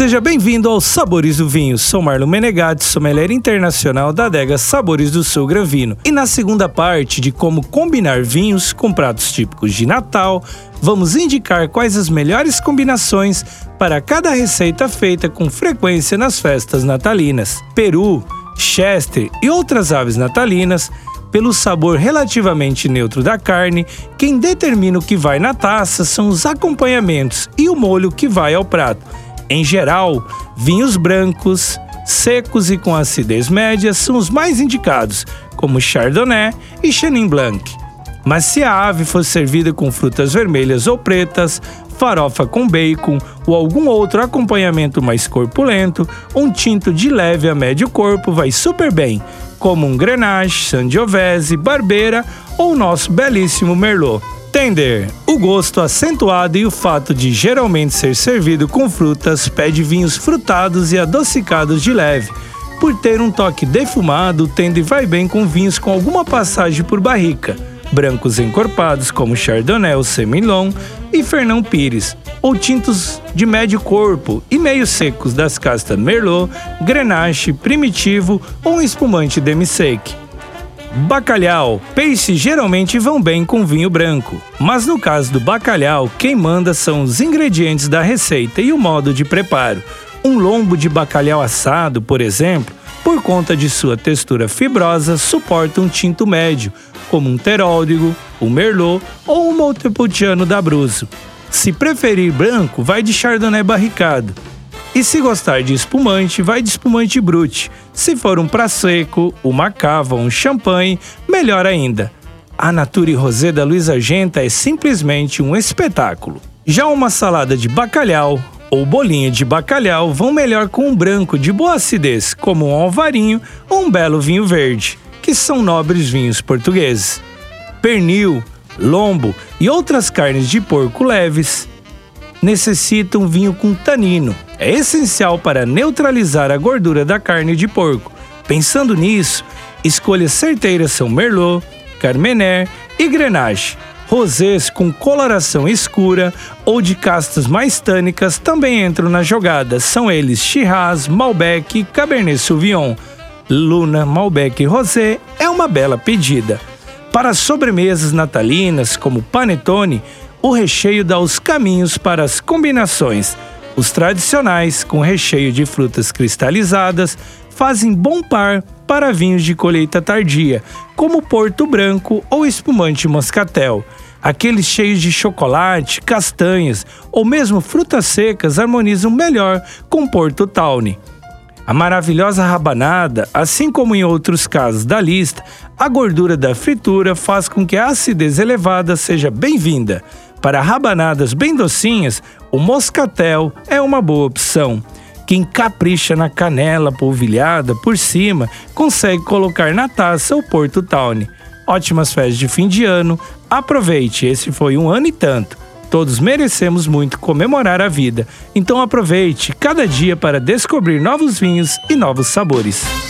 Seja bem-vindo aos Sabores do Vinho. Sou Marlon Menegatti, sommelier internacional da adega Sabores do Sul Granvino. E na segunda parte de como combinar vinhos com pratos típicos de Natal, vamos indicar quais as melhores combinações para cada receita feita com frequência nas festas natalinas. Peru, Chester e outras aves natalinas pelo sabor relativamente neutro da carne, quem determina o que vai na taça são os acompanhamentos e o molho que vai ao prato. Em geral, vinhos brancos, secos e com acidez média são os mais indicados, como Chardonnay e Chenin Blanc. Mas se a ave for servida com frutas vermelhas ou pretas, farofa com bacon ou algum outro acompanhamento mais corpulento, um tinto de leve a médio corpo vai super bem, como um Grenache, Sangiovese, Barbeira ou nosso belíssimo Merlot. Tender. O gosto acentuado e o fato de geralmente ser servido com frutas pede vinhos frutados e adocicados de leve. Por ter um toque defumado, o Tender vai bem com vinhos com alguma passagem por barrica. Brancos encorpados como Chardonnay ou Semillon e Fernão Pires, ou tintos de médio corpo e meio secos das castas Merlot, Grenache, Primitivo ou um espumante demi-sec. Bacalhau. Peixes geralmente vão bem com vinho branco, mas no caso do bacalhau, quem manda são os ingredientes da receita e o modo de preparo. Um lombo de bacalhau assado, por exemplo, por conta de sua textura fibrosa, suporta um tinto médio, como um teródigo, um merlot ou um montepulciano da Abruzzo. Se preferir branco, vai de chardonnay barricado. E se gostar de espumante, vai de espumante brute. Se for um pra seco, uma cava um champanhe, melhor ainda. A Nature Rosé da Luiz Argenta é simplesmente um espetáculo. Já uma salada de bacalhau ou bolinha de bacalhau vão melhor com um branco de boa acidez, como um alvarinho ou um belo vinho verde, que são nobres vinhos portugueses. Pernil, lombo e outras carnes de porco leves necessitam vinho com tanino, é essencial para neutralizar a gordura da carne de porco. Pensando nisso, escolhas certeiras são Merlot, Carmener e Grenache. Rosés com coloração escura ou de castas mais tânicas também entram na jogada. São eles Shiraz, Malbec e Cabernet Sauvignon. Luna, Malbec e Rosé é uma bela pedida. Para sobremesas natalinas, como panetone, o recheio dá os caminhos para as combinações. Os tradicionais, com recheio de frutas cristalizadas, fazem bom par para vinhos de colheita tardia, como Porto Branco ou espumante moscatel. Aqueles cheios de chocolate, castanhas ou mesmo frutas secas harmonizam melhor com Porto Tawny. A maravilhosa rabanada, assim como em outros casos da lista, a gordura da fritura faz com que a acidez elevada seja bem-vinda. Para rabanadas bem docinhas, o moscatel é uma boa opção. Quem capricha na canela polvilhada por cima consegue colocar na taça o Porto Tawny. Ótimas festas de fim de ano. Aproveite, esse foi um ano e tanto. Todos merecemos muito comemorar a vida. Então aproveite cada dia para descobrir novos vinhos e novos sabores